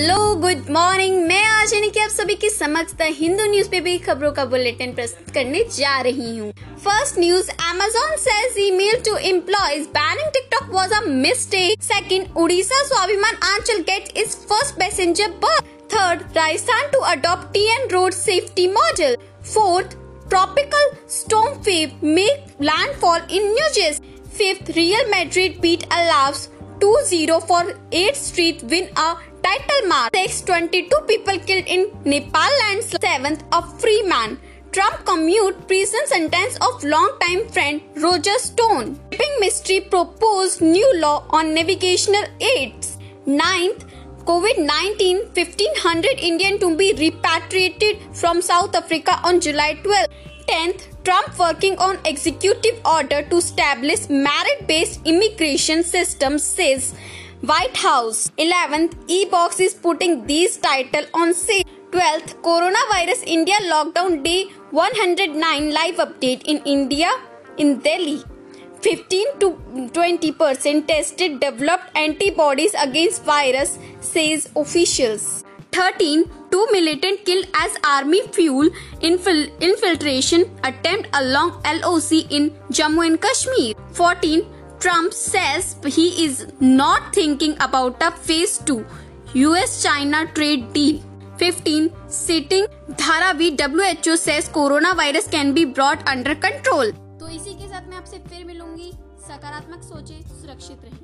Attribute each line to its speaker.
Speaker 1: Hello good morning मैं आज यानी कि आप सभी की समक्ष हिंदू न्यूज़ पे भी खबरों का बुलेटिन प्रस्तुत करने जा रही हूँ। First news Amazon says email to employees banning TikTok was a mistake second Orissa Swabhiman Anchal gets its first passenger birth third Rajasthan to adopt T N road safety model fourth tropical storm Fay make landfall in New Jersey fifth Real Madrid beat Alaves 2-0 for 8th Street win a title match. 6. 22 people killed in Nepal landslide. 7th, a free man. Trump commute prison sentence of long-time friend Roger Stone. Shipping mystery proposed new law on navigational aids. 9th, COVID-19 1500 Indian to be repatriated from South Africa on July 12. 10th, Trump working on executive order to establish merit-based immigration system says White House. 11th, e-box is putting these title on sale. 12th, coronavirus India lockdown day 109 live update in India in Delhi. 15 to 20 percent tested developed antibodies against virus says officials 13 two militant killed as army fuel infil- infiltration attempt along loc in jammu and kashmir 14 trump says he is not thinking about a phase 2 us china trade deal 15 sitting dharavi who says coronavirus can be brought under control तो इसी के साथ मैं आपसे फिर मिलूँगी सकारात्मक सोचे सुरक्षित रहें